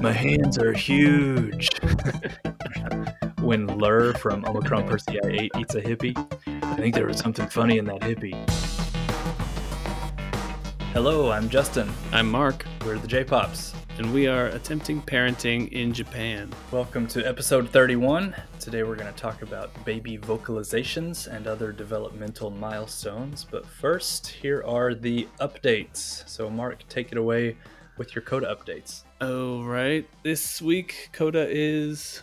My hands are huge. when Lrrr from Omicron Persei 8 eats a hippie, I think there was something funny in that hippie. Hello, I'm Justin. I'm Mark, We're the J Pops. and we are attempting parenting in Japan. Welcome to episode 31. Today we're going to talk about baby vocalizations and other developmental milestones. But first, here are the updates. So, Mark, take it away with your Coda updates. Oh, right. This week, Coda is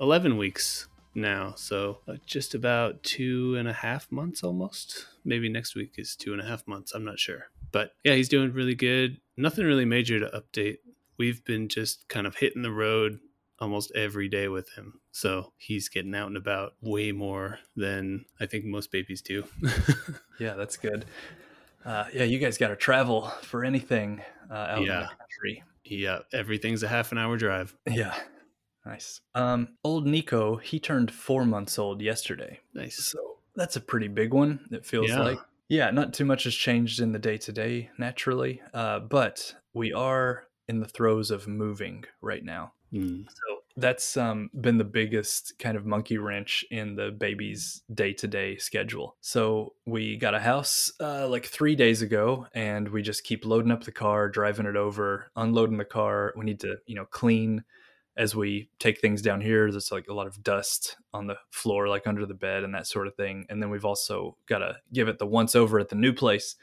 11 weeks now. So uh, just about two and a half months almost. Maybe next week is two and a half months. I'm not sure. But yeah, he's doing really good. Nothing really major to update. We've been just kind of hitting the road almost every day with him. So he's getting out and about way more than I think most babies do. Yeah, that's good. Uh, yeah, you guys got to travel for anything uh, out in the country. Yeah, everything's a half an hour drive. Yeah, nice. Um, old Nico, he turned four months old yesterday. Nice. So that's a pretty big one, it feels Yeah. like. Yeah, not too much has changed in the day to day, naturally. Uh, but we are in the throes of moving right now. Mm. So that's um, been the biggest kind of monkey wrench in the baby's day to day schedule. So we got a house uh, like three days ago, and we just keep loading up the car, driving it over, unloading the car. We need to, you know, clean as we take things down here. There's like a lot of dust on the floor, like under the bed and that sort of thing. And then we've also got to give it the once over at the new place.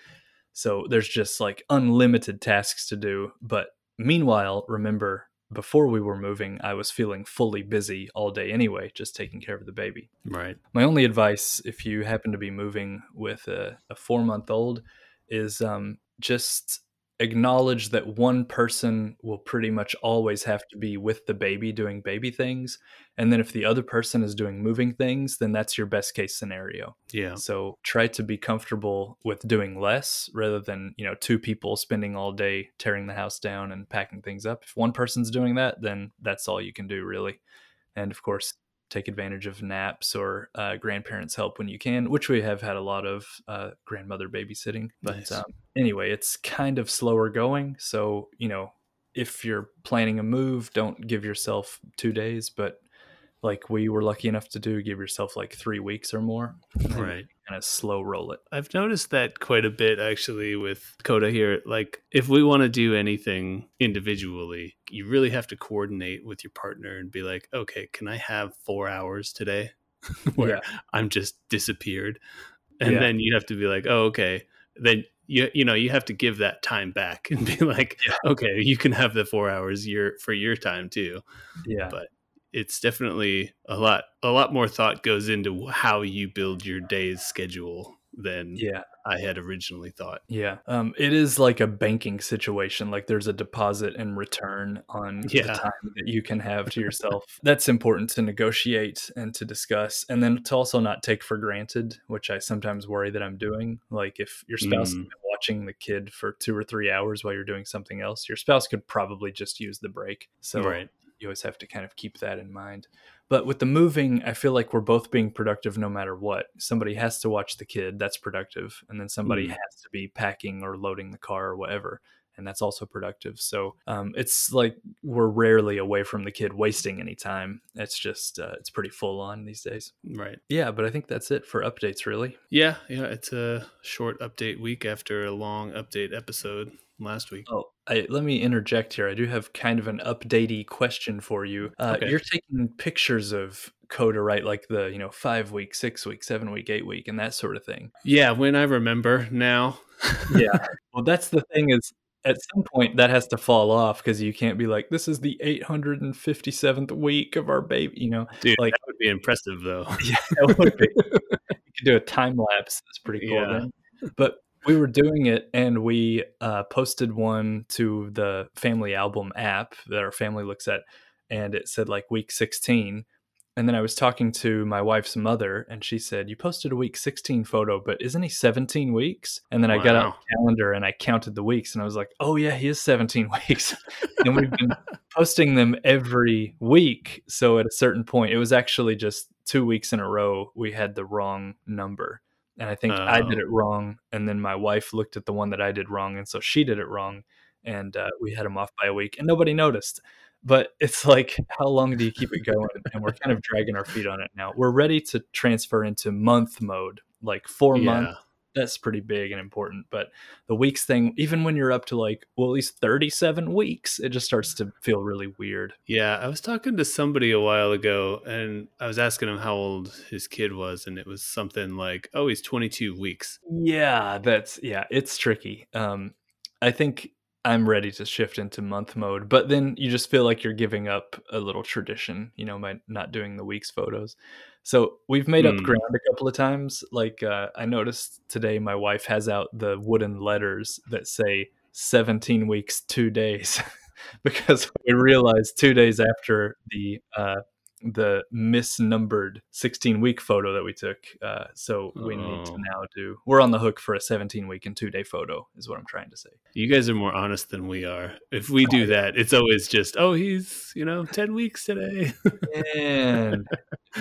So there's just like unlimited tasks to do. But meanwhile, remember, before we were moving, I was feeling fully busy all day anyway, just taking care of the baby. Right. My only advice, if you happen to be moving with a, a four month old, is um, just acknowledge that one person will pretty much always have to be with the baby doing baby things. And then if the other person is doing moving things, then that's your best case scenario. Yeah. So try to be comfortable with doing less rather than, you know, two people spending all day tearing the house down and packing things up. If one person's doing that, then that's all you can do really. And of course, take advantage of naps or uh, grandparents' help when you can, which we have had a lot of uh, grandmother babysitting. But Nice. um, anyway, it's kind of slower going. So, you know, if you're planning a move, don't give yourself two days, but like we were lucky enough to do, give yourself like three weeks or more. and Right. Kind of slow roll it. I've noticed that quite a bit actually with Coda here. Like, if we want to do anything individually, you really have to coordinate with your partner and be like, okay, can I have four hours today where I'm just disappeared? And Yeah. then you have to be like, oh, okay. Then you you know you have to give that time back and be like, Yeah. okay, you can have the four hours your for your time too. Yeah. But it's definitely a lot a lot more thought goes into how you build your day's schedule than Yeah. I had originally thought. Yeah. Um, it is like a banking situation. Like there's a deposit and return on the time that you can have to yourself. That's important to negotiate and to discuss. And then to also not take for granted, which I sometimes worry that I'm doing. Like if your spouse Mm. watching the kid for two or three hours while you're doing something else, your spouse could probably just use the break. So right. You always have to kind of keep that in mind. But with the moving, I feel like we're both being productive no matter what. Somebody has to watch the kid, that's productive. And then somebody Mm. has to be packing or loading the car or whatever. And that's also productive. So um, it's like we're rarely away from the kid wasting any time. It's just, uh, it's pretty full on these days. Right. Yeah, but I think that's it for updates, really. Yeah, yeah, it's a short update week after a long update episode last week. Oh, I, let me interject here. I do have kind of an updatey question for you. Uh, Okay. You're taking pictures of Coda, right? Like the you know five week, six week, seven week, eight week, and that sort of thing. Yeah, when I remember now. Yeah. well, that's the thing is. At some point, that has to fall off because you can't be like, "This is the 857th week of our baby." You know, Dude, Like- that would be impressive though. yeah, that would be. you could do a time lapse. That's pretty cool. Yeah. But we were doing it, and we uh, posted one to the family album app that our family looks at, and it said like week 16. And then I was talking to my wife's mother, and she said, "You posted a week 16 photo, but isn't he 17 weeks?" And then I got out Wow. the calendar and I counted the weeks, and I was like, "Oh yeah, he is 17 weeks." and we've been posting them every week. So at a certain point, it was actually just two weeks in a row we had the wrong number. And I think I did Oh. it wrong. And then my wife looked at the one that I did wrong. And so she did it wrong. And uh, we had him off by a week and nobody noticed. but it's like, how long do you keep it going? And we're kind of dragging our feet on it now. We're ready to transfer into month mode, like four Yeah. months. That's pretty big and important. But the weeks thing, even when you're up to like, well, at least 37 weeks, it just starts to feel really weird. Yeah, I was talking to somebody a while ago and I was asking him how old his kid was and it was something like, "Oh, he's 22 weeks." Yeah, that's yeah, it's tricky. Um I think I'm ready to shift into month mode, but then you just feel like you're giving up a little tradition, you know, by not doing the weeks photos. So we've made up Hmm. ground a couple of times. Like uh, I noticed today, my wife has out the wooden letters that say 17 weeks, two days, because we realized two days after the uh, the misnumbered 16 week photo that we took. Uh, so we need to Oh. now do. We're on the hook for a 17 week and two day photo, is what I'm trying to say. You guys are more honest than we are. If we do that, it's always just, "Oh, he's, you know, 10 weeks today." And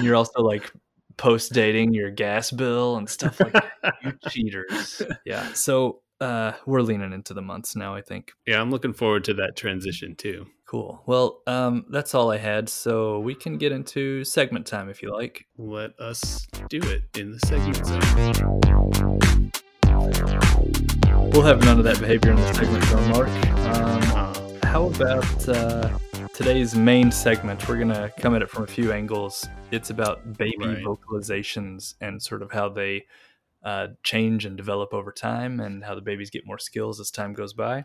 you're also like post dating your gas bill and stuff like that. You cheaters. Yeah. So uh, we're leaning into the months now, I think. yeah, I'm looking forward to that transition too. Cool. Well, um, that's all I had. So we can get into segment time if you like. Let us do it in the segment zone. We'll have none of that behavior in the segment zone, Mark. Um, Uh, how about uh, today's main segment? We're going to come at it from a few angles. It's about baby Right. vocalizations and sort of how they uh, change and develop over time and how the babies get more skills as time goes by.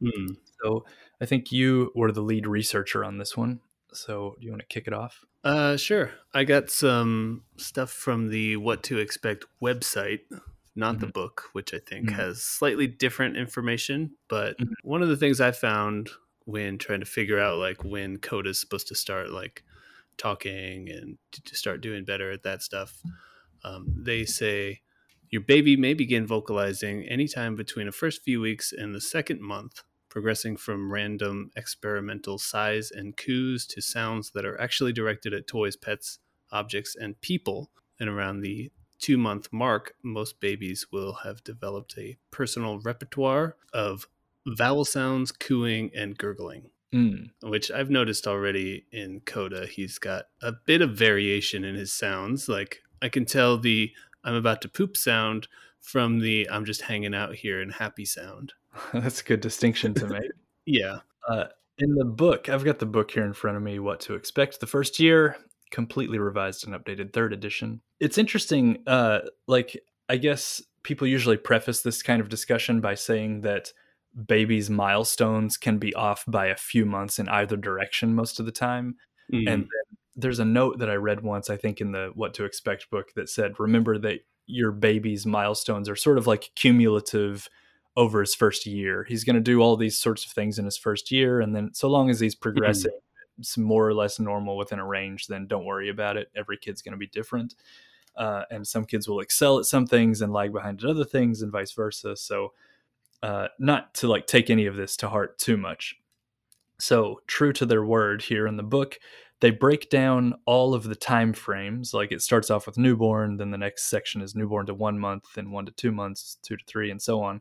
hmm. So I think you were the lead researcher on this one. So do you want to kick it off? Uh, sure. I got some stuff from the What to Expect website, not the book, which I think Mhm. has slightly different information. But Mhm. one of the things I found when trying to figure out like when Coda's is supposed to start like talking and to to start doing better at that stuff, um, they say your baby may begin vocalizing anytime between the first few weeks and the second month progressing from random experimental sighs and coos to sounds that are actually directed at toys, pets, objects, and people. And around the two month mark, most babies will have developed a personal repertoire of vowel sounds, cooing, and gurgling. Mm. Which I've noticed already in Coda. He's got a bit of variation in his sounds. Like I can tell the I'm about to poop sound from the I'm just hanging out here and happy sound. That's a good distinction to make. Yeah. Uh, in the book, I've got the book here in front of me, What to Expect. The first year, completely revised and updated, third edition. It's interesting. Uh, like, I guess people usually preface this kind of discussion by saying that babies' milestones can be off by a few months in either direction most of the time. Mm. And then there's a note that I read once, I think, in the What to Expect book that said, remember that your baby's milestones are sort of like cumulative over his first year. He's going to do all these sorts of things in his first year. And then so long as he's progressing it's more or less normal within a range, then don't worry about it. Every kid's going to be different. Uh, and some kids will excel at some things and lag behind at other things and vice versa. So, uh, not to like take any of this to heart too much. So, true to their word here in the book, they break down all of the time frames. Like it starts off with newborn, then the next section is newborn to one month, then one to two months, two to three, and so on.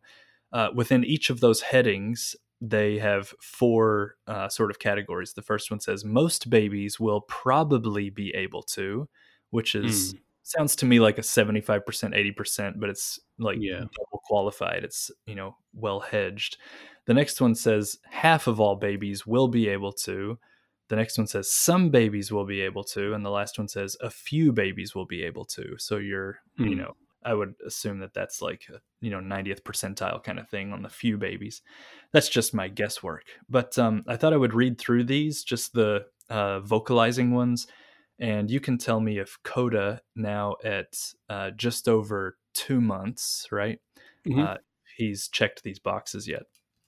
Uh, within each of those headings, they have four uh, sort of categories. The first one says most babies will probably be able to, which is Mm. sounds to me like a 75% 80% but it's like Yeah. double qualified it's you know well hedged the next one says half of all babies will be able to the next one says some babies will be able to and the last one says a few babies will be able to so you're you Hmm. know i would assume that that's like a, you know 90th percentile kind of thing on the few babies that's just my guesswork but um, i thought i would read through these just the uh, vocalizing ones and you can tell me if coda now at uh, just over two months right Mhm. uh, he's checked these boxes yet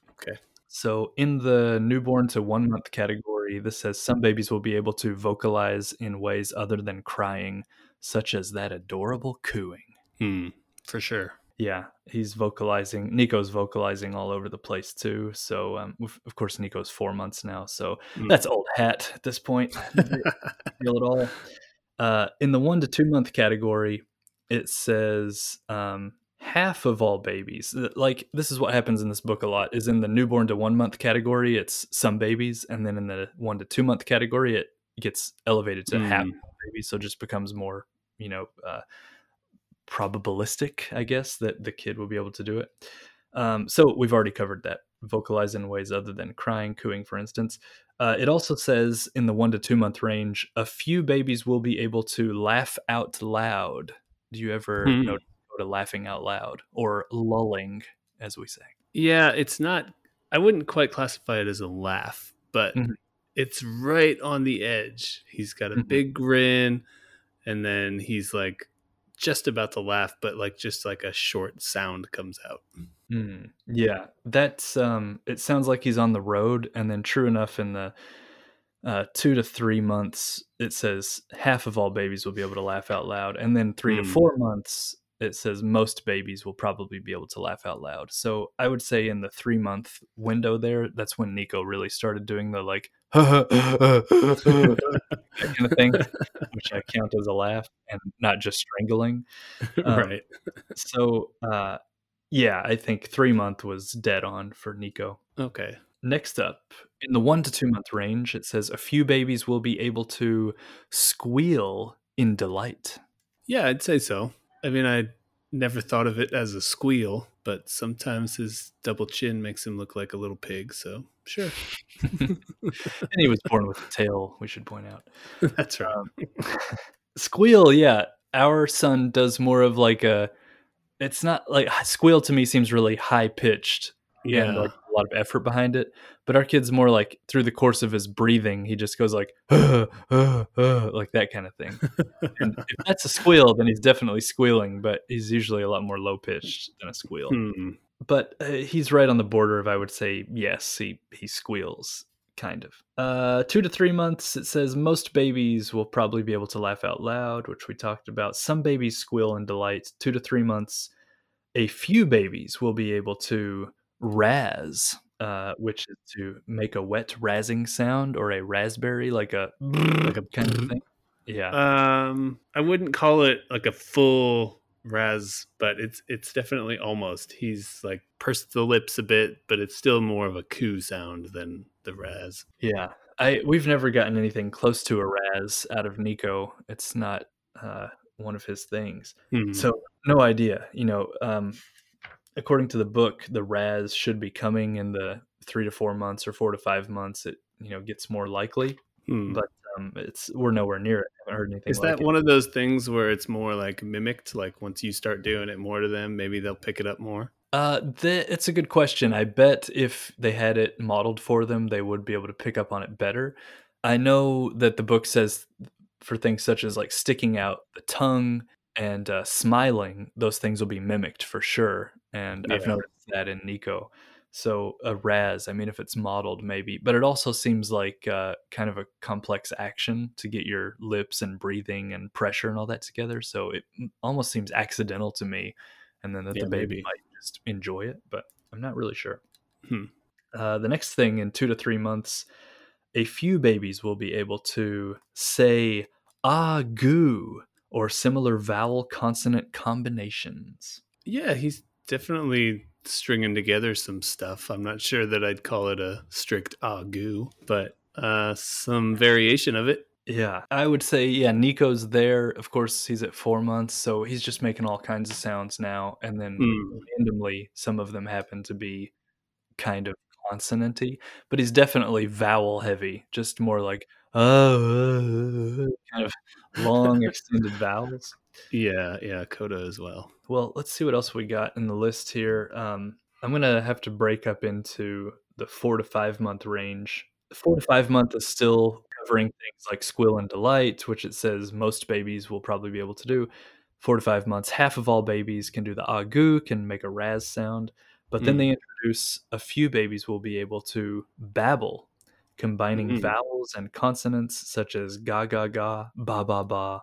Okay. so in the newborn to one month category this says some babies will be able to vocalize in ways other than crying such as that adorable cooing Hmm. For sure. yeah, he's vocalizing. Nico's vocalizing all over the place too. So, um, of of course, Nico's four months now, so Mm. that's old hat at this point. Feel it all. Uh, in the one to two month category, it says um, half of all babies. Like this is what happens in this book a lot. Is in the newborn to one month category, it's some babies, and then in the one to two month category, it gets elevated to mm. half babies. So it just becomes more, you know, uh, probabilistic, I guess, that the kid will be able to do it. Um, so we've already covered that. Vocalize in ways other than crying, cooing, for instance. Uh, it also says in the one to two month range, a few babies will be able to laugh out loud. Do you ever mm. notice to laughing out loud or LOLing, as we say? Yeah, it's not. I wouldn't quite classify it as a laugh, but mm-hmm. it's right on the edge. He's got a mm-hmm. big grin, and then he's like just about to laugh, but like just like a short sound comes out. Mm, yeah, that's um. It sounds like he's on the road, and then true enough, in the uh, two to three months, it says half of all babies will be able to laugh out loud, and then three mm. to four months, it says most babies will probably be able to laugh out loud. So I would say in the three month window there, that's when Nico really started doing the like that kind of thing, which I count as a laugh and not just strangling. Um, right. So, uh, yeah, I think three month was dead on for Nico. Okay. Next up, in the one to two month range, it says a few babies will be able to squeal in delight. Yeah, I'd say so. I mean, I never thought of it as a squeal, but sometimes his double chin makes him look like a little pig. So sure. and he was born with a tail. We should point out. That's right. Um, squeal, yeah. Our son does more of like a. It's not like squeal to me seems really high pitched. Yeah, like a lot of effort behind it. But our kid's more like through the course of his breathing, he just goes like, uh, uh, uh, like that kind of thing. and if that's a squeal, then he's definitely squealing, but he's usually a lot more low pitched than a squeal. Hmm. But uh, he's right on the border of I would say yes, he he squeals kind of. Uh, two to three months, it says most babies will probably be able to laugh out loud, which we talked about. Some babies squeal in delight. Two to three months, a few babies will be able to raz, uh, which is to make a wet razzing sound or a raspberry, like a like a kind of thing. Yeah. Um, I wouldn't call it like a full raz, but it's it's definitely almost. He's like pursed the lips a bit, but it's still more of a coo sound than the raz. Yeah. I we've never gotten anything close to a raz out of Nico. It's not uh, one of his things. Mm-hmm. So no idea. You know, um, according to the book, the Raz should be coming in the three to four months or four to five months. It you know gets more likely, hmm. but um, it's we're nowhere near it. I haven't heard anything. Is like that one of those things where it's more like mimicked? Like once you start doing it more to them, maybe they'll pick it up more. Uh, the, it's a good question. I bet if they had it modeled for them, they would be able to pick up on it better. I know that the book says for things such as like sticking out the tongue and uh, smiling, those things will be mimicked for sure. And yeah. I've noticed that in Nico. So a Raz, I mean, if it's modeled, maybe, but it also seems like uh, kind of a complex action to get your lips and breathing and pressure and all that together. So it almost seems accidental to me, and then that yeah, the baby maybe. might just enjoy it, but I'm not really sure. Hmm. Uh, the next thing in two to three months, a few babies will be able to say "ah goo" or similar vowel consonant combinations. Yeah, he's definitely stringing together some stuff. I'm not sure that I'd call it a strict agu, but uh, some variation of it. Yeah, I would say, yeah, Nico's there. Of course, he's at four months, so he's just making all kinds of sounds now. And then mm. randomly, some of them happen to be kind of consonanty, but he's definitely vowel heavy, just more like, oh, kind of long extended vowels. Yeah, yeah, Coda as well. Well, let's see what else we got in the list here. Um, I'm gonna have to break up into the four to five month range. The four to five month is still covering things like squill and delight, which it says most babies will probably be able to do. Four to five months, half of all babies can do the agu, can make a raz sound. But then mm. they introduce a few babies will be able to babble, combining mm. vowels and consonants such as ga ga ga, ba ba ba,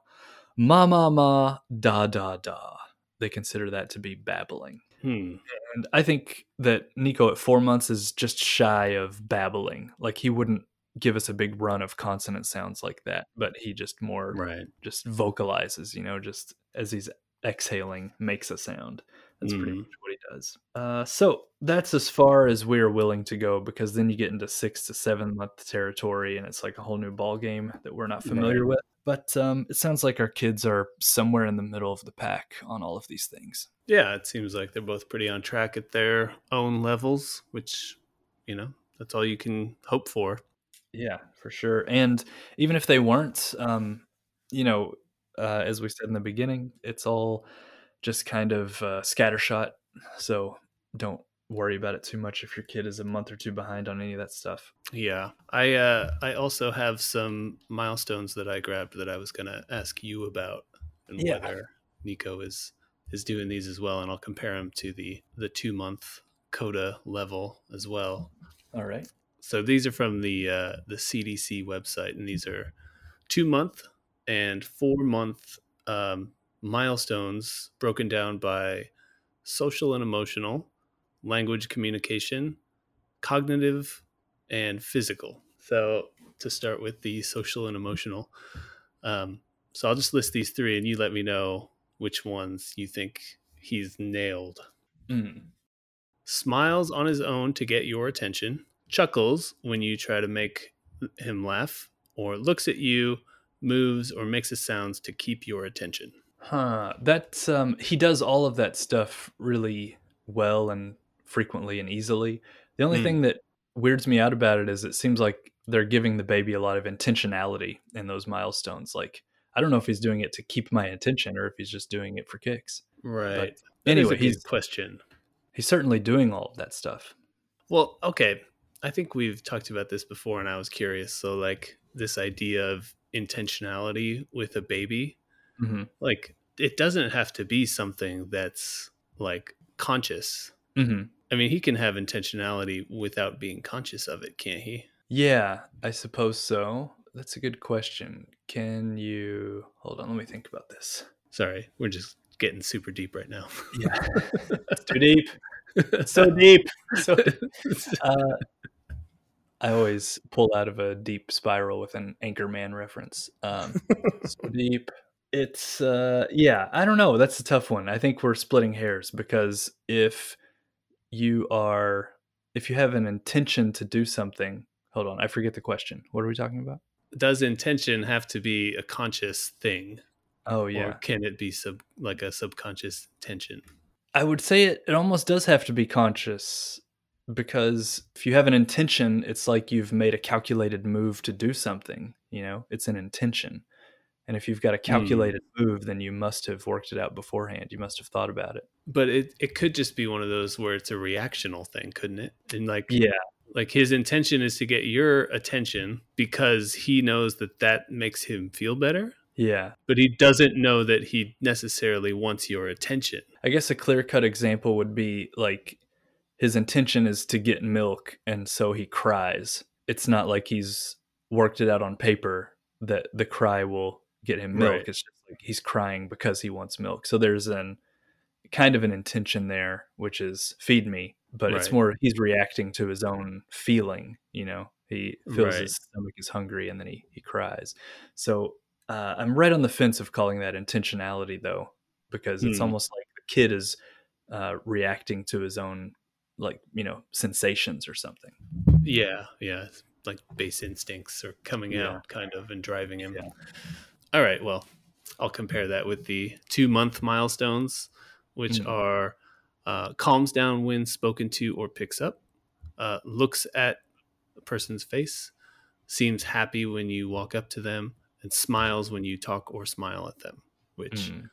ma ma ma, da da da. They consider that to be babbling. Hmm. And I think that Nico at four months is just shy of babbling. Like he wouldn't give us a big run of consonant sounds like that, but he just more right. just vocalizes, you know, just as he's exhaling makes a sound. That's pretty Mm. much what he does. Uh, so that's as far as we're willing to go because then you get into six to seven month territory and it's like a whole new ball game that we're not familiar with. But um, it sounds like our kids are somewhere in the middle of the pack on all of these things. Yeah, it seems like they're both pretty on track at their own levels, which, you know, that's all you can hope for. Yeah, for sure. And even if they weren't, um, you know, uh, as we said in the beginning, it's all just kind of uh, scattershot. So don't worry about it too much if your kid is a month or two behind on any of that stuff. Yeah. I uh I also have some milestones that I grabbed that I was gonna ask you about and Yeah. whether Nico is is doing these as well, and I'll compare them to the the two month coda level as well. All right. So these are from the uh, the CDC website, and these are two month and four month um, milestones broken down by social and emotional, language communication, cognitive, and physical. So to start with the social and emotional, um, so I'll just list these three, and you let me know which ones you think he's nailed Mm. smiles on his own to get your attention, chuckles when you try to make him laugh, or looks at you, moves, or makes a sounds to keep your attention. Huh. That's um he does all of that stuff really well and frequently and easily. The only Hmm. thing that weirds me out about it is it seems like they're giving the baby a lot of intentionality in those milestones. Like I don't know if he's doing it to keep my attention or if he's just doing it for kicks. Right. But anyway, he's question. he's certainly doing all of that stuff. Well, okay. I think we've talked about this before, and I was curious. So, like this idea of intentionality with a baby, hmm like it doesn't have to be something that's like conscious. hmm I mean, he can have intentionality without being conscious of it, can't he? Yeah, I suppose so. That's a good question. Can you hold on? Let me think about this. Sorry, we're just getting super deep right now. Yeah, it's too deep. So deep. So uh, I always pull out of a deep spiral with an Anchorman reference. Um, so deep. It's uh, yeah. I don't know. That's a tough one. I think we're splitting hairs because if you are, if you have an intention to do something, hold on. I forget the question. What are we talking about? Does intention have to be a conscious thing, Oh or yeah. can it be sub like a subconscious tension? I would say it, it almost does have to be conscious because if you have an intention, it's like you've made a calculated move to do something, you know, it's an intention. And if you've got a mm. calculated move, then you must have worked it out beforehand. You must have thought about it. But it it could just be one of those where it's a reactional thing, couldn't it? And like Yeah. like his intention is to get your attention because he knows that that makes him feel better, Yeah. but he doesn't know that he necessarily wants your attention. I guess a clear cut example would be like his intention is to get milk and so he cries. It's not like he's worked it out on paper that the cry will get him milk. Right. It's just like he's crying because he wants milk. So there's an kind of an intention there, which is feed me, but it's more he's reacting to his own feeling, you know. He feels Right. his stomach is hungry and then he, he cries. So uh, I'm right on the fence of calling that intentionality though, because it's Hmm. almost like the kid is uh, reacting to his own like you know sensations or something. Yeah, yeah. Like base instincts are coming Yeah. out kind of and driving him. Yeah. All right, well, I'll compare that with the two month milestones, which Mm. are uh, calms down when spoken to or picks up, uh, looks at a person's face, seems happy when you walk up to them, and smiles when you talk or smile at them, which Mm.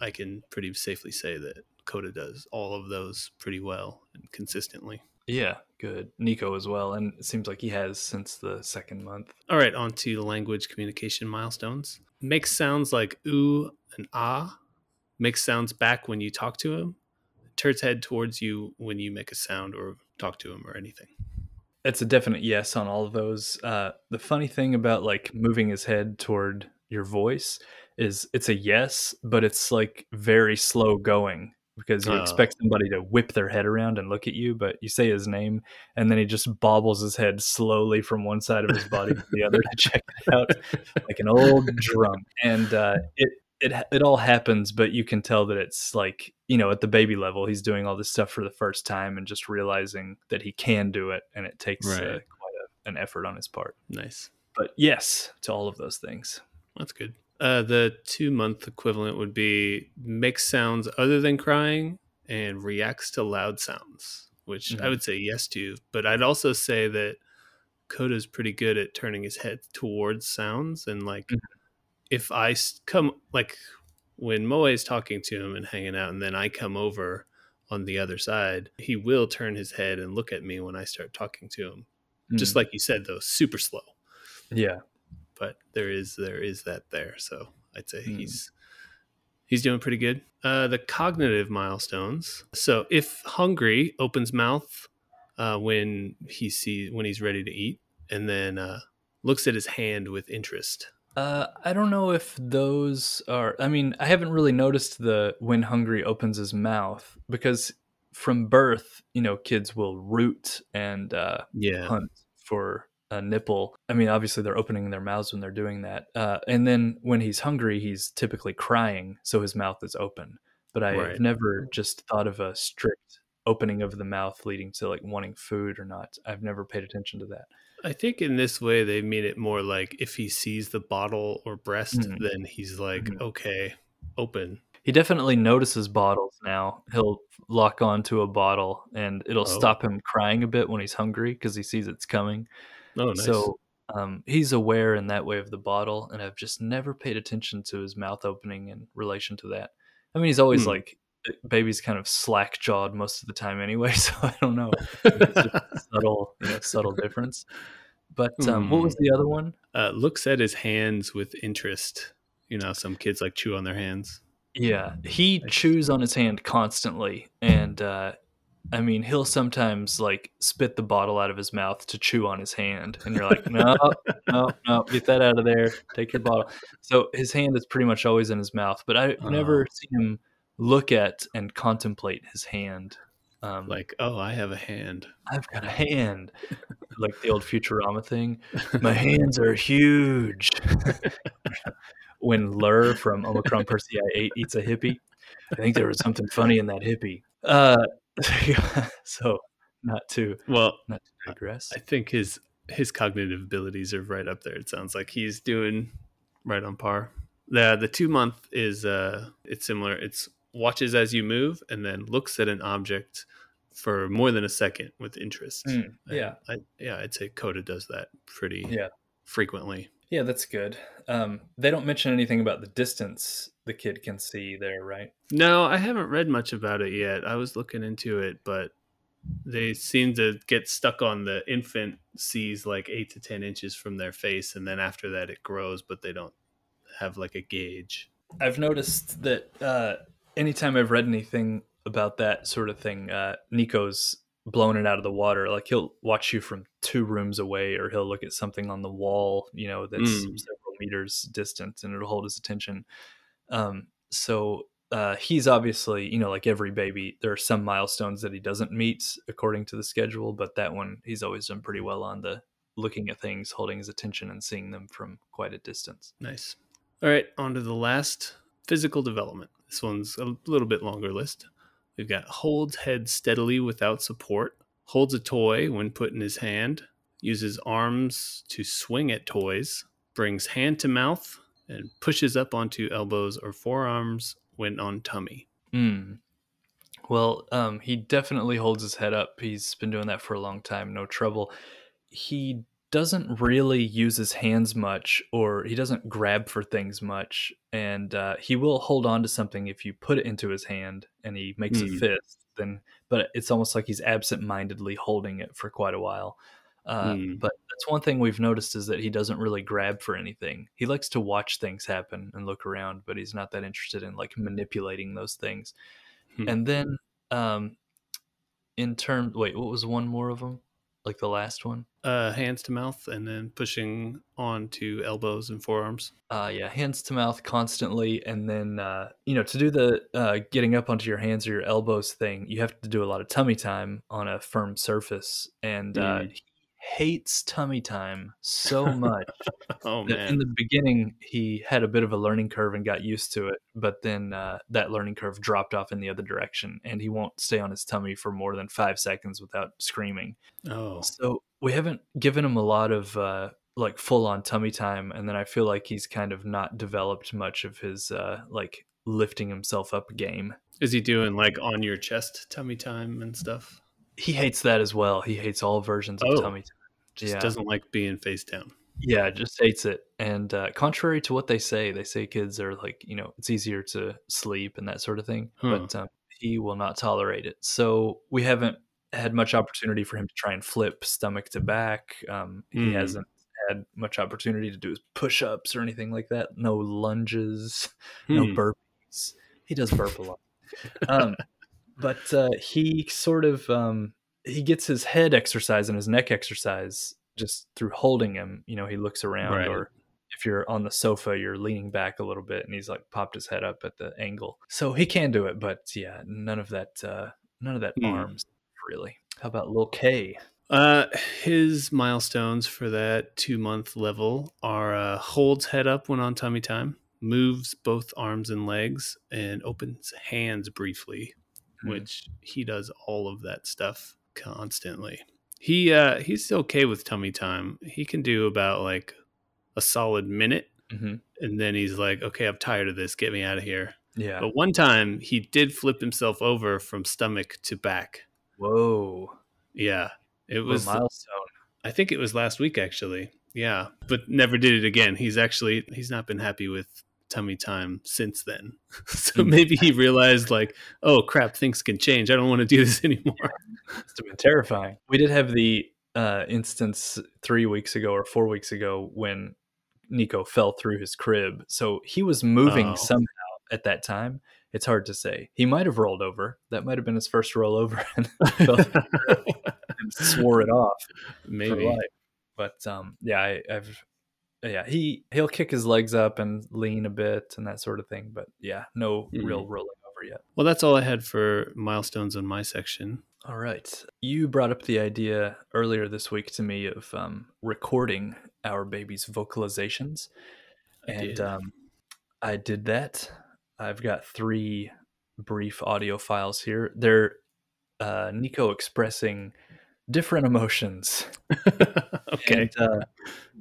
I can pretty safely say that Coda does all of those pretty well and consistently. Yeah, good. Nico as well, and it seems like he has since the second month. All right, on to the language communication milestones. Makes sounds like ooh and ah. Makes sounds back when you talk to him. Turns head towards you when you make a sound or talk to him or anything. It's a definite yes on all of those. Uh, the funny thing about like moving his head toward your voice is it's a yes, but it's like very slow going because you Oh. expect somebody to whip their head around and look at you, but you say his name and then he just bobbles his head slowly from one side of his body to the other to check it out like an old drum. And uh, it it it all happens, but you can tell that it's like you know at the baby level, he's doing all this stuff for the first time and just realizing that he can do it, and it takes uh, quite a, an effort on his part. Nice. But yes, to all of those things. That's good. Uh, the two month equivalent would be makes sounds other than crying and reacts to loud sounds, which I Mhm. would say yes to. But I'd also say that Coda's pretty good at turning his head towards sounds. And like, Mhm. if I come, like when Moe is talking to him and hanging out, and then I come over on the other side, he will turn his head and look at me when I start talking to him. Just Mm. like you said, though, super slow yeah, but there is there is that there. So I'd say Hmm. he's he's doing pretty good. Uh, the cognitive milestones. So if hungry, opens mouth uh, when he sees when he's ready to eat, and then uh, looks at his hand with interest. Uh, I don't know if those are. I mean, I haven't really noticed the when hungry opens his mouth because from birth, you know, kids will root and uh, Yeah, hunt for a nipple. I mean, obviously they're opening their mouths when they're doing that. Uh, and then when he's hungry, he's typically crying, so his mouth is open. But I've Right. never just thought of a strict opening of the mouth leading to like wanting food or not. I've never paid attention to that. I think in this way they mean it more like if he sees the bottle or breast, Mhm. then he's like, Mhm. okay, open. He definitely notices bottles now. He'll lock onto a bottle and it'll Oh. stop him crying a bit when he's hungry because he sees it's coming. Oh, nice. So um, he's aware in that way of the bottle, and I've just never paid attention to his mouth opening in relation to that. I mean, he's always Hmm. like, baby's kind of slack jawed most of the time anyway, so I don't know. It's just a subtle, you know, subtle difference. But um, what was Hmm. the other one? uh, looks at his hands with interest. You know, some kids like chew on their hands. Yeah, he chews on his hand constantly, and uh, I mean, he'll sometimes like spit the bottle out of his mouth to chew on his hand, and you're like, no, no, no, get that out of there. Take your bottle. So his hand is pretty much always in his mouth, but I've never seen him look at and contemplate his hand. Um, Like, oh, I have a hand. I've got a hand, like the old Futurama thing. My hands are huge. when Lrrr from Omicron Persei 8 eats a hippie, I think there was something funny in that hippie. Uh, so not to Well, not to digress. I think his his cognitive abilities are right up there. It sounds like he's doing right on par. The the two month is uh it's similar. It's watches as you move and then looks at an object for more than a second with interest. Mm, yeah. I, yeah, I'd say Coda does that pretty Yeah. frequently. Yeah, that's good. Um, they don't mention anything about the distance the kid can see there, right? No, I haven't read much about it yet. I was looking into it, but they seem to get stuck on the infant sees like eight to ten inches from their face, and then after that it grows, but they don't have like a gauge. I've noticed that uh, anytime I've read anything about that sort of thing, uh, Nico's blown it out of the water. Like he'll watch you from two rooms away, or he'll look at something on the wall, you know, that's Mm. several meters distant, and it'll hold his attention. Um, so uh, he's obviously, you know, like every baby, there are some milestones that he doesn't meet according to the schedule, but that one he's always done pretty well on the looking at things, holding his attention, and seeing them from quite a distance. Nice. All right, on to the last physical development. This one's a little bit longer list. We've got holds head steadily without support, holds a toy when put in his hand, uses arms to swing at toys, brings hand to mouth, and pushes up onto elbows or forearms when on tummy. Mm. Well, um, he definitely holds his head up. He's been doing that for a long time, no trouble. He doesn't really use his hands much, or he doesn't grab for things much, and uh, he will hold on to something if you put it into his hand and he makes Hmm. a fist. Then, but it's almost like he's absent-mindedly holding it for quite a while. Uh, Hmm. But that's one thing we've noticed is that he doesn't really grab for anything. He likes to watch things happen and look around, but he's not that interested in like manipulating those things. Hmm. And then, um, in terms, wait, what was one more of them? Like the last one? Uh, hands to mouth and then pushing onto elbows and forearms. Uh, yeah, hands to mouth constantly, and then uh, you know to do the uh, getting up onto your hands or your elbows thing, you have to do a lot of tummy time on a firm surface, and uh, Mm. he hates tummy time so much Oh that in the beginning he had a bit of a learning curve and got used to it, but then uh, that learning curve dropped off in the other direction, and he won't stay on his tummy for more than five seconds without screaming. Oh. So we haven't given him a lot of uh, like full on tummy time, and then I feel like he's kind of not developed much of his uh, like lifting himself up game. Is he doing like on your chest tummy time and stuff? He hates that as well. He hates all versions of Oh. tummy time. Just Yeah. doesn't like being face down. Yeah, just hates it. And uh, contrary to what they say, they say kids are like, you know, it's easier to sleep and that sort of thing. But um, he will not tolerate it. So we haven't had much opportunity for him to try and flip stomach to back. Um, he Hmm. hasn't had much opportunity to do his push ups or anything like that. No lunges, no Hmm. burpees. He does burp a lot. Um, but uh, he sort of um, he gets his head exercise and his neck exercise just through holding him. You know, he looks around, Right. or if you're on the sofa, you're leaning back a little bit, and he's like popped his head up at the angle. So he can do it, but yeah, none of that. Uh, none of that Hmm. arms really. How about Lil K? Uh, his milestones for that two month level are uh, holds head up when on tummy time, moves both arms and legs, and opens hands briefly, Hmm. which he does all of that stuff constantly. He uh, he's okay with tummy time. He can do about like a solid minute, hmm and then he's like, "Okay, I'm tired of this. Get me out of here." Yeah. But one time he did flip himself over from stomach to back. Whoa. Yeah, it What was milestone. I think it was last week actually. Yeah, but never did it again. He's actually he's not been happy with tummy time since then. so Hmm. maybe he realized like, oh crap, things can change. I don't want to do this anymore. Have been terrifying. We did have the uh, instance three weeks ago or four weeks ago when Nico fell through his crib. So he was moving Oh. somehow at that time. It's hard to say. He might have rolled over. That might have been his first rollover and, and swore it off maybe. But um, yeah, I, I've yeah he he'll kick his legs up and lean a bit and that sort of thing. But yeah, no real Mhm. rolling over yet. Well, that's all I had for milestones on my section. All right. You brought up the idea earlier this week to me of um, recording our baby's vocalizations. I and did. Um, I did that. I've got three brief audio files here. They're uh, Nico expressing different emotions. okay. And, uh,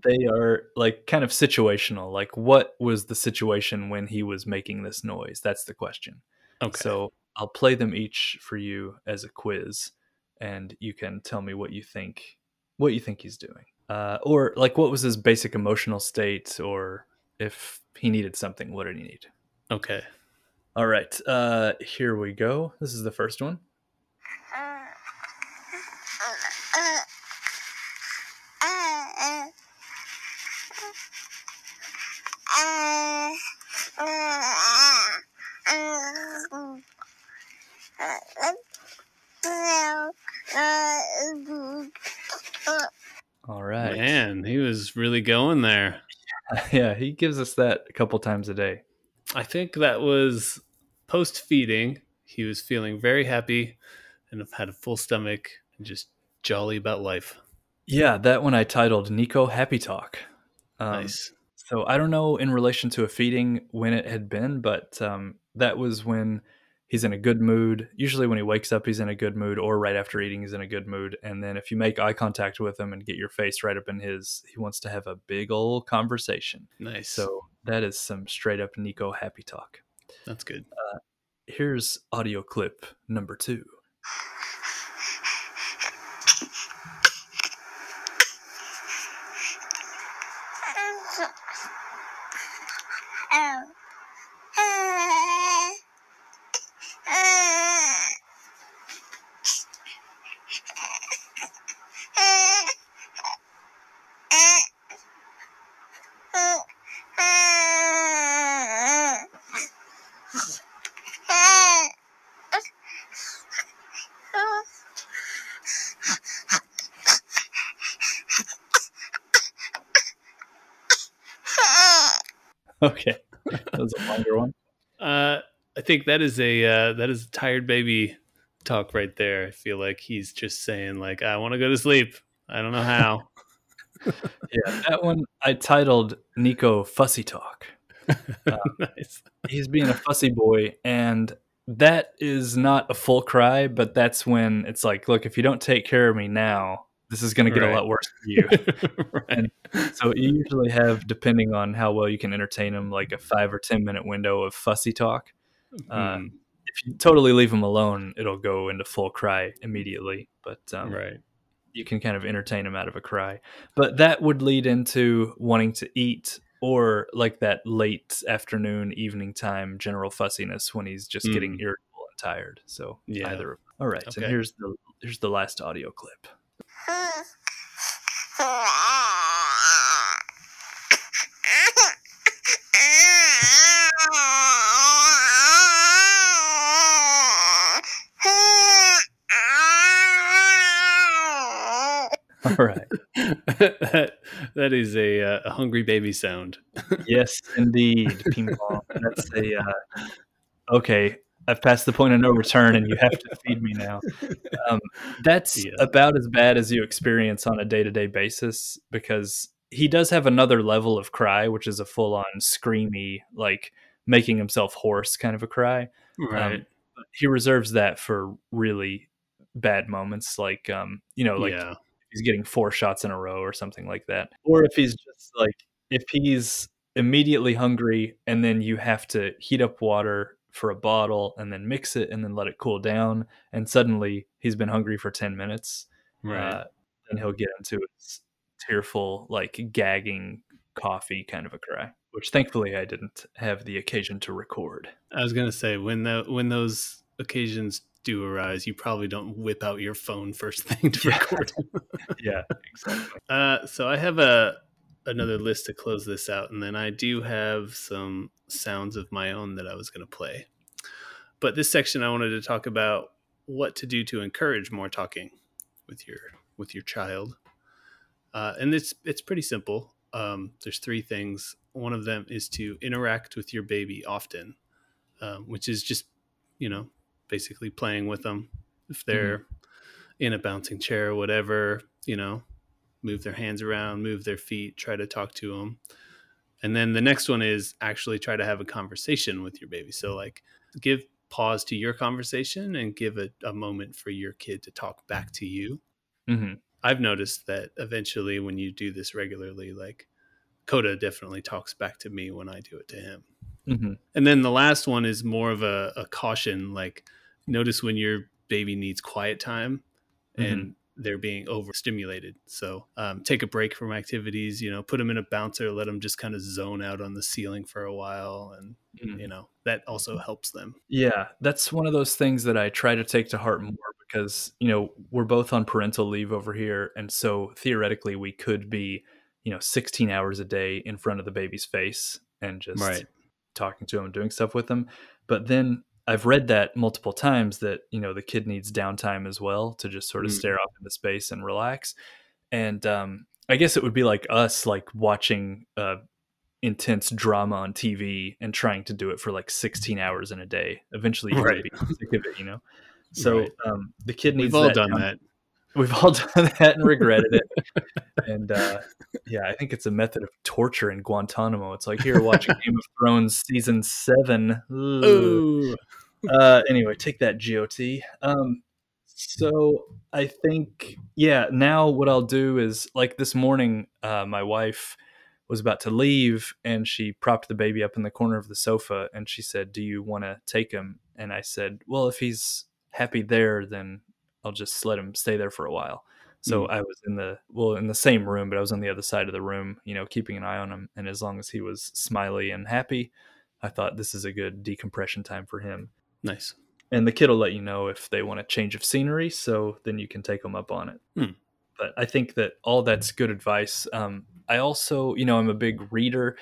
they are like kind of situational. Like, what was the situation when he was making this noise? That's the question. okay. So I'll play them each for you as a quiz, and you can tell me what you think what you think he's doing, uh, or like what was his basic emotional state, or if he needed something, what did he need? okay. All right, uh, here we go. This is the first one. Really going there. yeah, he gives us that a couple times a day. I think that was post feeding. He was feeling very happy and had a full stomach and just jolly about life. Yeah, that one I titled Nico Happy Talk. Um, nice. So I don't know in relation to a feeding when it had been, but um, that was when he's in a good mood. Usually, when he wakes up, he's in a good mood, or right after eating, he's in a good mood. And then if you make eye contact with him and get your face right up in his, he wants to have a big old conversation. Nice. So that is some straight up Nico happy talk. that's good. Uh, here's audio clip number two. Okay, that was a longer one. Uh, I think that is a uh, that is a tired baby talk right there. I feel like he's just saying like I want to go to sleep. I don't know how. yeah, that one I titled Nico Fussy Talk. Uh, nice. He's being a fussy boy, and that is not a full cry, but that's when it's like, look, if you don't take care of me now, this is going to get right. a lot worse for you. right. And so you usually have, depending on how well you can entertain them, like a five or ten minute window of fussy talk. Mm. Uh, hmm. if you totally leave them alone, it'll go into full cry immediately. But um, right you can kind of entertain them out of a cry. But that would lead into wanting to eat or like that late afternoon, evening time general fussiness when he's just mm. getting irritable and tired. So yeah. either. All right, okay. and here's the here's the last audio clip. All right. that, that is a, uh, a hungry baby sound. yes, indeed. Ping pong. That's a. Uh, okay, I've passed the point of no return, and you have to feed me now. Um, that's yeah. about as bad as you experience on a day to day basis because he does have another level of cry, which is a full on screamy, like making himself hoarse kind of a cry. Right. Um, he reserves that for really bad moments, like um, you know, like yeah he's getting four shots in a row or something like that. Or if he's just like if he's immediately hungry and then you have to heat up water for a bottle and then mix it and then let it cool down and suddenly he's been hungry for 10 minutes right uh, then he'll get into his tearful like gagging coffee kind of a cry which thankfully i didn't have the occasion to record i was going to say when the when those occasions do arise, you probably don't whip out your phone first thing to yeah. record. yeah, exactly. Uh, so I have a another list to close this out, and then I do have some sounds of my own that I was going to play. But this section, I wanted to talk about what to do to encourage more talking with your with your child, uh, and it's it's pretty simple. Um, there's three things. One of them is to interact with your baby often, um, which is just you know basically playing with them. If they're mm-hmm. in a bouncing chair or whatever, you know, move their hands around, move their feet, try to talk to them. And then the next one is actually try to have a conversation with your baby. So, like, give pause to your conversation and give a, a moment for your kid to talk back to you. Mm-hmm. I've noticed that eventually, when you do this regularly, like Coda definitely talks back to me when I do it to him. Mm-hmm. And then the last one is more of a, a, caution like, notice when your baby needs quiet time and mm-hmm. They're being overstimulated. So um, take a break from activities, you know, put them in a bouncer, let them just kind of zone out on the ceiling for a while. And, mm-hmm. you know, that also helps them. Yeah. That's one of those things that I try to take to heart more because, you know, we're both on parental leave over here. And so theoretically, we could be, you know, 16 hours a day in front of the baby's face and just right. talking to them, and doing stuff with them. But then I've read that multiple times that you know the kid needs downtime as well to just sort of mm. stare off into space and relax. And um, I guess it would be like us like watching uh, intense drama on TV and trying to do it for like 16 hours in a day. Eventually, you're right. be sick of it, you know. So right. um, the kid needs. We've all that done that. We've all done that and regretted it. and uh, yeah, I think it's a method of torture in Guantanamo. It's like here watching Game of Thrones season seven. Ooh. Uh, anyway, take that GOT. Um, so I think yeah. Now what I'll do is like this morning, uh, my wife was about to leave and she propped the baby up in the corner of the sofa and she said, "Do you want to take him?" And I said, "Well, if he's happy there, then I'll just let him stay there for a while. So mm. I was in the well in the same room, but I was on the other side of the room, you know, keeping an eye on him. And as long as he was smiley and happy, I thought this is a good decompression time for him. Nice. And the kid will let you know if they want a change of scenery, so then you can take them up on it. Mm. But I think that all that's good advice. Um, I also, you know, I'm a big reader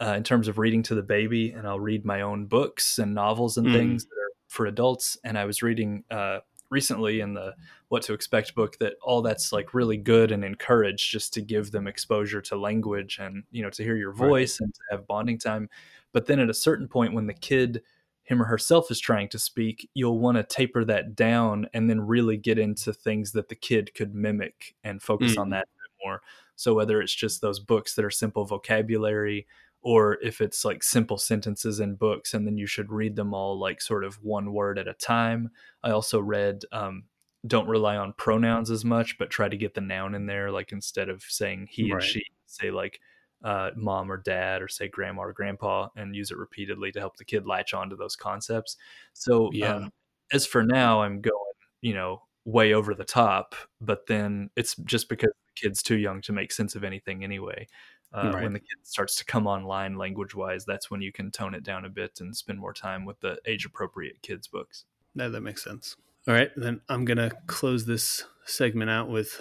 uh, in terms of reading to the baby, and I'll read my own books and novels and mm. things that are for adults. And I was reading uh, recently in the what to expect book that all that's like really good and encouraged just to give them exposure to language and you know to hear your voice right. and to have bonding time but then at a certain point when the kid him or herself is trying to speak, you'll want to taper that down and then really get into things that the kid could mimic and focus mm. on that more. So whether it's just those books that are simple vocabulary or if it's like simple sentences in books and then you should read them all like sort of one word at a time. I also read um, don't rely on pronouns as much, but try to get the noun in there. Like instead of saying he right. and she, say like uh, mom or dad or say grandma or grandpa and use it repeatedly to help the kid latch on to those concepts. So yeah. Um, as for now, I'm going, you know, way over the top, but then it's just because the kid's too young to make sense of anything anyway. Uh, right. When the kid starts to come online language wise, that's when you can tone it down a bit and spend more time with the age appropriate kids' books. No, that makes sense. All right, then I'm going to close this segment out with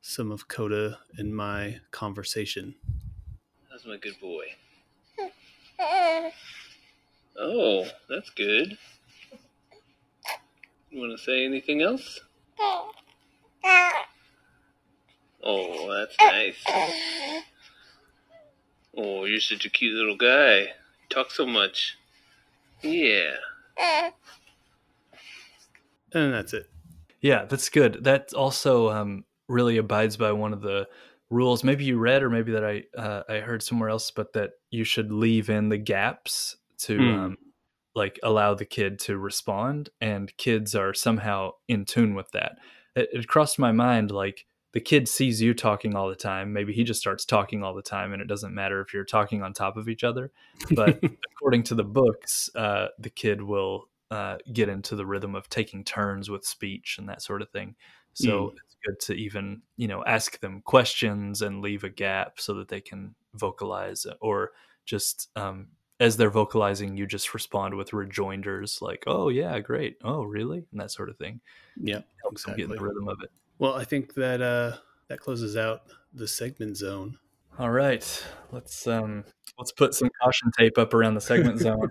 some of Coda and my conversation. That's my good boy. Oh, that's good. You want to say anything else? Oh, that's nice. Oh, you're such a cute little guy. You talk so much. Yeah. And that's it. Yeah, that's good. That also um, really abides by one of the rules. Maybe you read, or maybe that I uh, I heard somewhere else, but that you should leave in the gaps to mm. um, like allow the kid to respond, and kids are somehow in tune with that. It, it crossed my mind like the kid sees you talking all the time. Maybe he just starts talking all the time, and it doesn't matter if you're talking on top of each other. But according to the books, uh, the kid will uh, get into the rhythm of taking turns with speech and that sort of thing. So mm. it's good to even you know ask them questions and leave a gap so that they can vocalize or just um, as they're vocalizing, you just respond with rejoinders like, "Oh yeah, great. Oh really?" and that sort of thing. Yeah, helps exactly. them get in the rhythm of it. Well, I think that uh, that closes out the segment zone. All right, let's um, let's put some caution tape up around the segment zone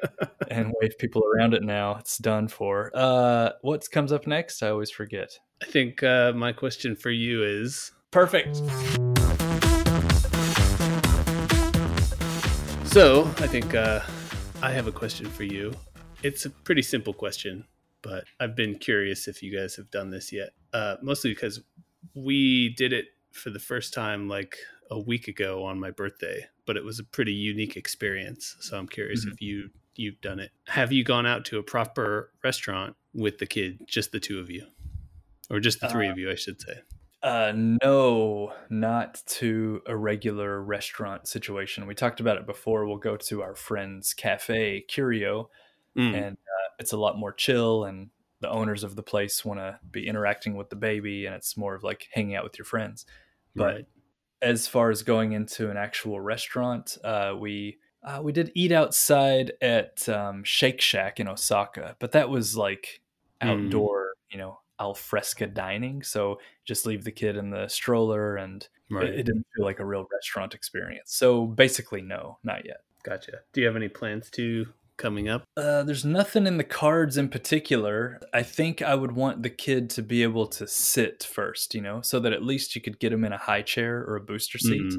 and wave people around it. Now it's done for. Uh, what comes up next? I always forget. I think uh, my question for you is perfect. So I think uh, I have a question for you. It's a pretty simple question, but I've been curious if you guys have done this yet. Uh, mostly because we did it for the first time like a week ago on my birthday, but it was a pretty unique experience. So I'm curious mm-hmm. if you you've done it. Have you gone out to a proper restaurant with the kid, just the two of you, or just the three uh, of you, I should say? Uh, no, not to a regular restaurant situation. We talked about it before. We'll go to our friend's cafe, Curio, mm. and uh, it's a lot more chill and the owners of the place want to be interacting with the baby and it's more of like hanging out with your friends but right. as far as going into an actual restaurant uh, we uh, we did eat outside at um, shake shack in osaka but that was like hmm. outdoor mm. you know al fresca dining so just leave the kid in the stroller and right. it, it didn't feel like a real restaurant experience so basically no not yet gotcha do you have any plans to coming up? Uh, there's nothing in the cards in particular. I think I would want the kid to be able to sit first, you know, so that at least you could get him in a high chair or a booster seat.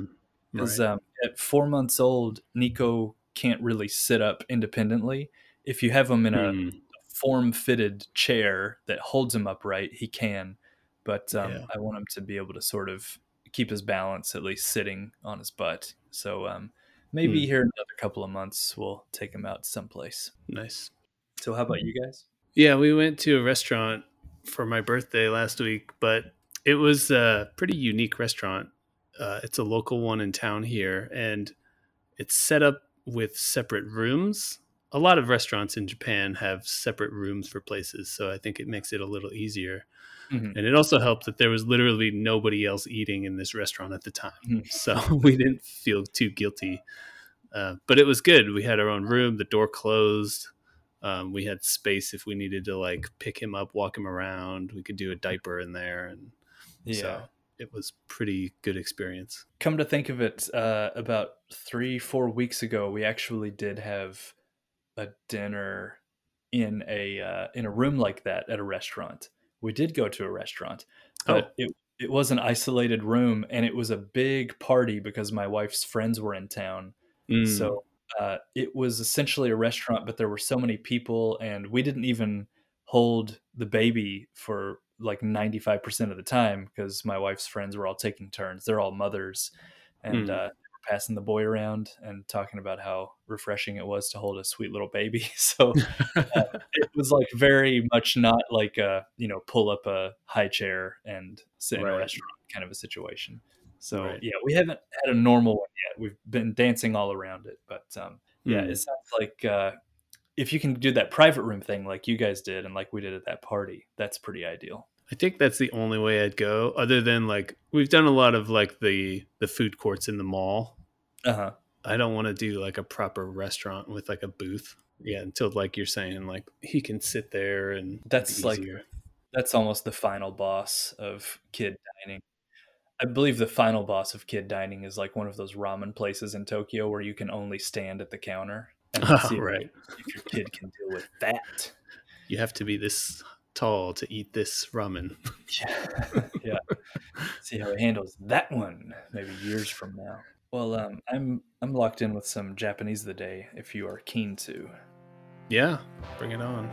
Because mm, right. um, at four months old, Nico can't really sit up independently. If you have him in a mm. form fitted chair that holds him upright, he can. But um, yeah. I want him to be able to sort of keep his balance, at least sitting on his butt. So um, maybe hmm. here in another couple of months we'll take him out someplace. Nice. So how about you guys? Yeah, we went to a restaurant for my birthday last week, but it was a pretty unique restaurant. Uh, it's a local one in town here, and it's set up with separate rooms. A lot of restaurants in Japan have separate rooms for places, so I think it makes it a little easier. Mm-hmm. And it also helped that there was literally nobody else eating in this restaurant at the time. Mm-hmm. So we didn't feel too guilty. Uh, but it was good. We had our own room, the door closed. Um, we had space if we needed to like pick him up, walk him around. We could do a diaper in there. And yeah. so it was pretty good experience. Come to think of it, uh, about three, four weeks ago, we actually did have a dinner in a uh, in a room like that at a restaurant we did go to a restaurant, but oh. it it was an isolated room and it was a big party because my wife's friends were in town. Mm. So uh, it was essentially a restaurant, but there were so many people, and we didn't even hold the baby for like 95% of the time because my wife's friends were all taking turns. They're all mothers. And Hmm. uh, passing the boy around and talking about how refreshing it was to hold a sweet little baby. So uh, it was like very much not like a, you know, pull up a high chair and sit in a restaurant kind of a situation. So Right. yeah, we haven't had a normal one yet. We've been dancing all around it, but um, yeah, Hmm. it sounds like uh, if you can do that private room thing like you guys did and like we did at that party, that's pretty ideal. I think that's the only way I'd go. Other than like we've done a lot of like the the food courts in the mall. Uh huh. I don't want to do like a proper restaurant with like a booth. Yeah, until like you're saying, like he can sit there and That's like- That's almost the final boss of kid dining. I believe the final boss of kid dining is like one of those ramen places in Tokyo where you can only stand at the counter and see if- right. if your kid can deal with that. You have to be this tall to eat this ramen. Yeah. yeah. See how he handles that one maybe years from now. Well, um, I'm I'm locked in with some Japanese of the day if you are keen to. Yeah, bring it on.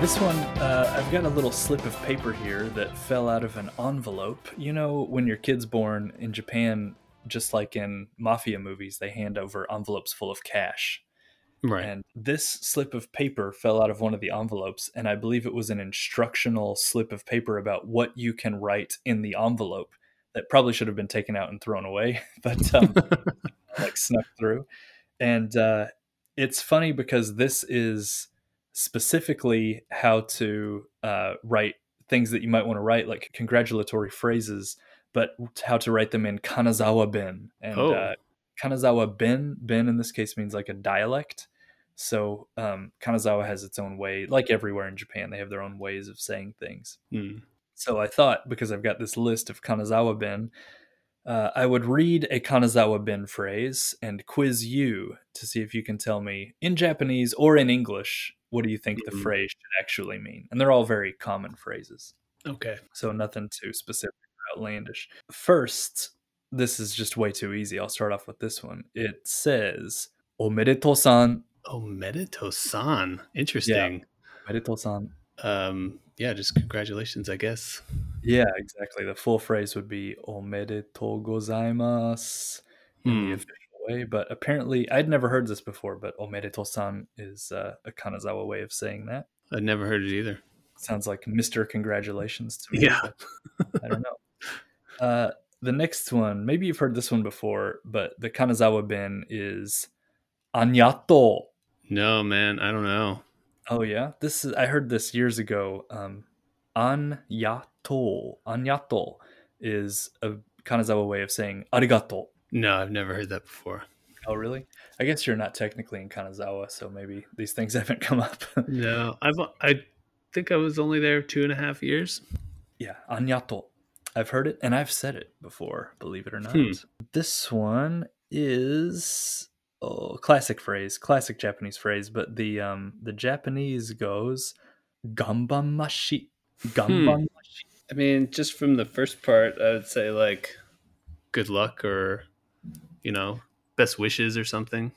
This one, uh, I've got a little slip of paper here that fell out of an envelope. You know, when your kid's born in Japan, just like in mafia movies, they hand over envelopes full of cash. Right. And this slip of paper fell out of one of the envelopes, and I believe it was an instructional slip of paper about what you can write in the envelope that probably should have been taken out and thrown away, but um, like snuck through. And uh, it's funny because this is specifically how to uh, write things that you might want to write, like congratulatory phrases, but how to write them in Kanazawa Ben And Oh. uh, Kanazawa Ben, Ben in this case means like a dialect. So um, Kanazawa has its own way, like everywhere in Japan, they have their own ways of saying things. Hmm. So I thought because I've got this list of Kanazawa Ben, uh, I would read a Kanazawa Ben phrase and quiz you to see if you can tell me in Japanese or in English what do you think the Mhm. phrase should actually mean. And they're all very common phrases, Okay. so nothing too specific outlandish. First, this is just way too easy. I'll start off with this one. It says "Omedetou-san." Oh, Medito-san. Interesting. Omedetou-san. Um, yeah, just congratulations, I guess. Yeah, exactly. The full phrase would be "Omedetou gozaimasu." in Hmm. the official way, but apparently I'd never heard this before. But omedetou-san is uh, a Kanazawa way of saying that. I'd never heard it either. Sounds like Mister Congratulations to me. Yeah. I don't know. Uh, the next one, maybe you've heard this one before, but the Kanazawa Ben is anyato. No, man, I don't know. Oh yeah, this is I heard this years ago. Um, anyato, anyato is a Kanazawa way of saying arigato. No, I've never heard that before. Oh, really? I guess you're not technically in Kanazawa, so maybe these things haven't come up. No, I've I think I was only there two and a half years. yeah, anyato. I've heard it and I've said it before, believe it or not. Hmm. This one is oh, classic phrase, classic Japanese phrase, but the um the Japanese goes gambamashi. Gambamashi. I mean, just from the first part, I would say like good luck or you know, best wishes or something.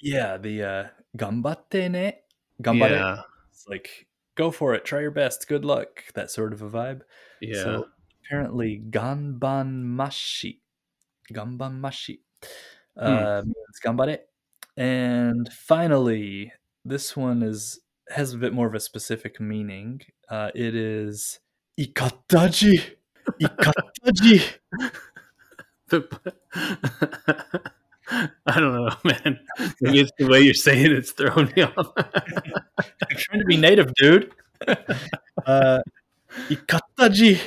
Yeah, the uh gambatte ne. Gambare. Yeah. It's like go for it, try your best, good luck, that sort of a vibe. Yeah. So apparently, ganbanmashi, ganbanmashi, uh, means gambare. And finally, this one is has a bit more of a specific meaning. Uh, it is ikataji, ikataji. I don't know, man. Maybe it's the way you're saying it's throwing me off. I'm trying to be native, dude. uh, ikataji.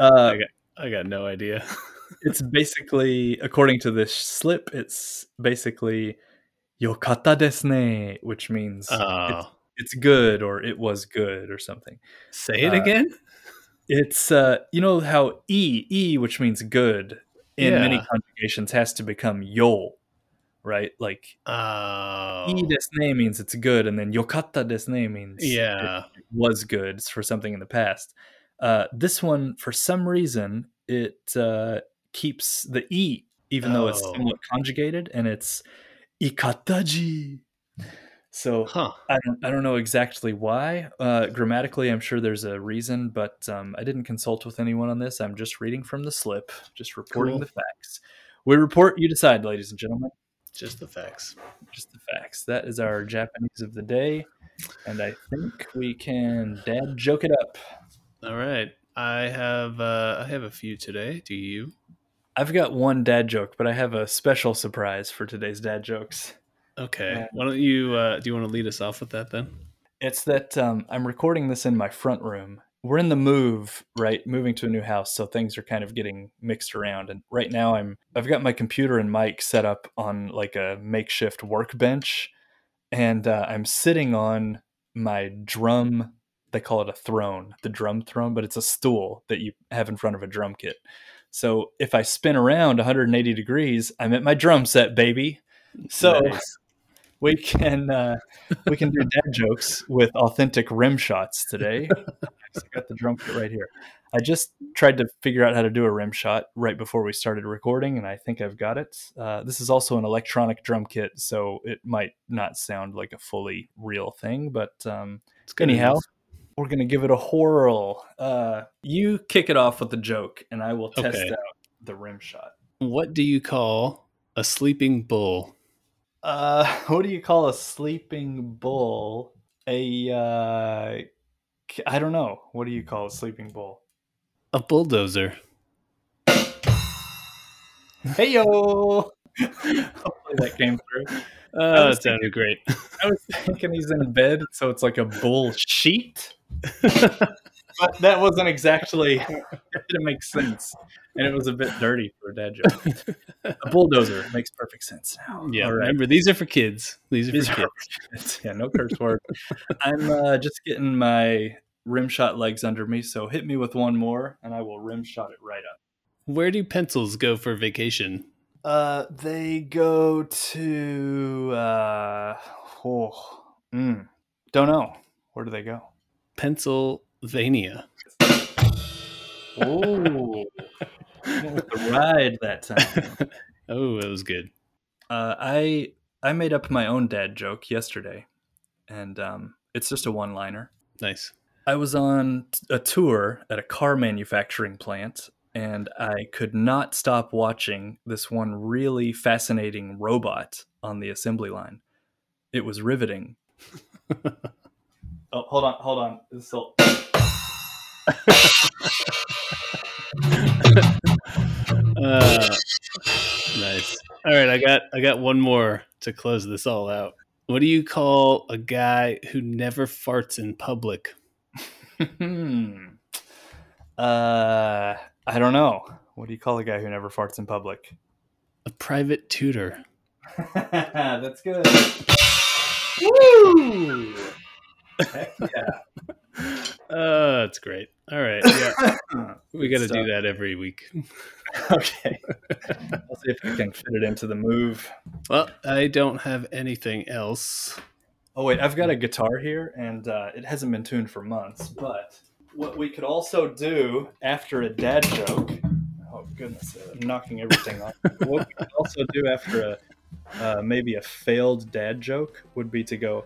Uh, I got no idea. it's basically according to this slip it's basically yokata desu ne which means Oh, it's good or it was good or something say it uh, again. it's uh you know how e e which means good in many conjugations has to become yo right like Oh, e desu ne means it's good and then yokata desu ne means yeah. it was good for something in the past Uh, this one, for some reason, it uh, keeps the e, even though it's Oh. somewhat conjugated, and it's ikataji. So Huh. I don't, I don't know exactly why. Uh, grammatically, I'm sure there's a reason, but um, I didn't consult with anyone on this. I'm just reading from the slip, just reporting Cool. the facts. We report, you decide, ladies and gentlemen. Just the facts. Just the facts. That is our Japanese of the day, and I think we can dad joke it up. All right. I have uh, I have a few today. Do you? I've got one dad joke, but I have a special surprise for today's dad jokes. Okay. Yeah. Why don't you uh, do you want to lead us off with that then? It's that um, I'm recording this in my front room. We're in the move, right? Moving to a new house, so things are kind of getting mixed around. And right now, I'm I've got my computer and mic set up on like a makeshift workbench, and uh, I'm sitting on my drum. They call it a throne, the drum throne, but it's a stool that you have in front of a drum kit. So if I spin around 180 degrees, I'm at my drum set, baby. So Nice. we can uh, we can do dad jokes with authentic rim shots today. I got the drum kit right here. I just tried to figure out how to do a rim shot right before we started recording, and I think I've got it. Uh, this is also an electronic drum kit, so it might not sound like a fully real thing, but um, anyhow, enough. We're gonna give it a whirl. Uh, you kick it off with a joke, and I will test Okay. out the rim shot. what do you call a sleeping bull? Uh, what do you call a sleeping bull? A uh, I don't know. What do you call a sleeping bull? A bulldozer. Hey yo! Hopefully that came through. Uh, was that sounded great. I was thinking he's in bed, so it's like a bull sheet. But that wasn't exactly. It didn't make sense, and it was a bit dirty for a dad joke. A bulldozer makes perfect sense now. yeah, All right. remember these are for kids. These are These for are kids. yeah, no curse word. I'm uh, just getting my rim shot legs under me, so hit me with one more, and I will rim shot it right up. Where do pencils go for vacation? Uh, they go to uh, oh, mm, don't know. Where do they go? Pennsylvania. Oh, the ride that time. oh, that was good. Uh, I I made up my own dad joke yesterday, and um, it's just a one-liner. Nice. I was on a tour at a car manufacturing plant, and I could not stop watching this one really fascinating robot on the assembly line. It was riveting. oh, hold on, hold on. This will- Uh, nice. All right, I got I got one more to close this all out. What do you call a guy who never farts in public? Hmm. uh, I don't know. What do you call a guy who never farts in public? A private tutor. That's good. Woo! Heck yeah. Uh, that's great. All right, yeah, we got to do that every week. Okay. I'll see if I can fit it into the move. Well, I don't have anything else. Oh wait, I've got a guitar here, and uh, it hasn't been tuned for months. But what we could also do after a dad joke. Oh goodness, uh, I'm knocking everything off. what we could also do after a uh, maybe a failed dad joke would be to go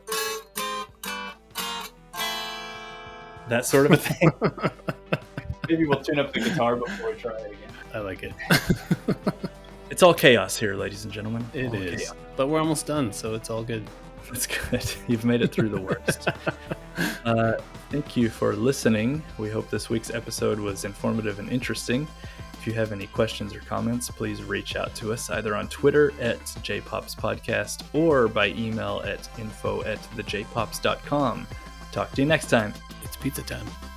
that sort of a thing. maybe we'll tune up the guitar before we try it again. I like it. It's all chaos here, ladies and gentlemen. It All is, chaos. but we're almost done, so it's all good. That's good. You've made it through the worst. uh, thank you for listening. We hope this week's episode was informative and interesting. If you have any questions or comments, please reach out to us either on Twitter at jpopspodcast or by email at info at thejpops.com. Talk to you next time. Pizza time.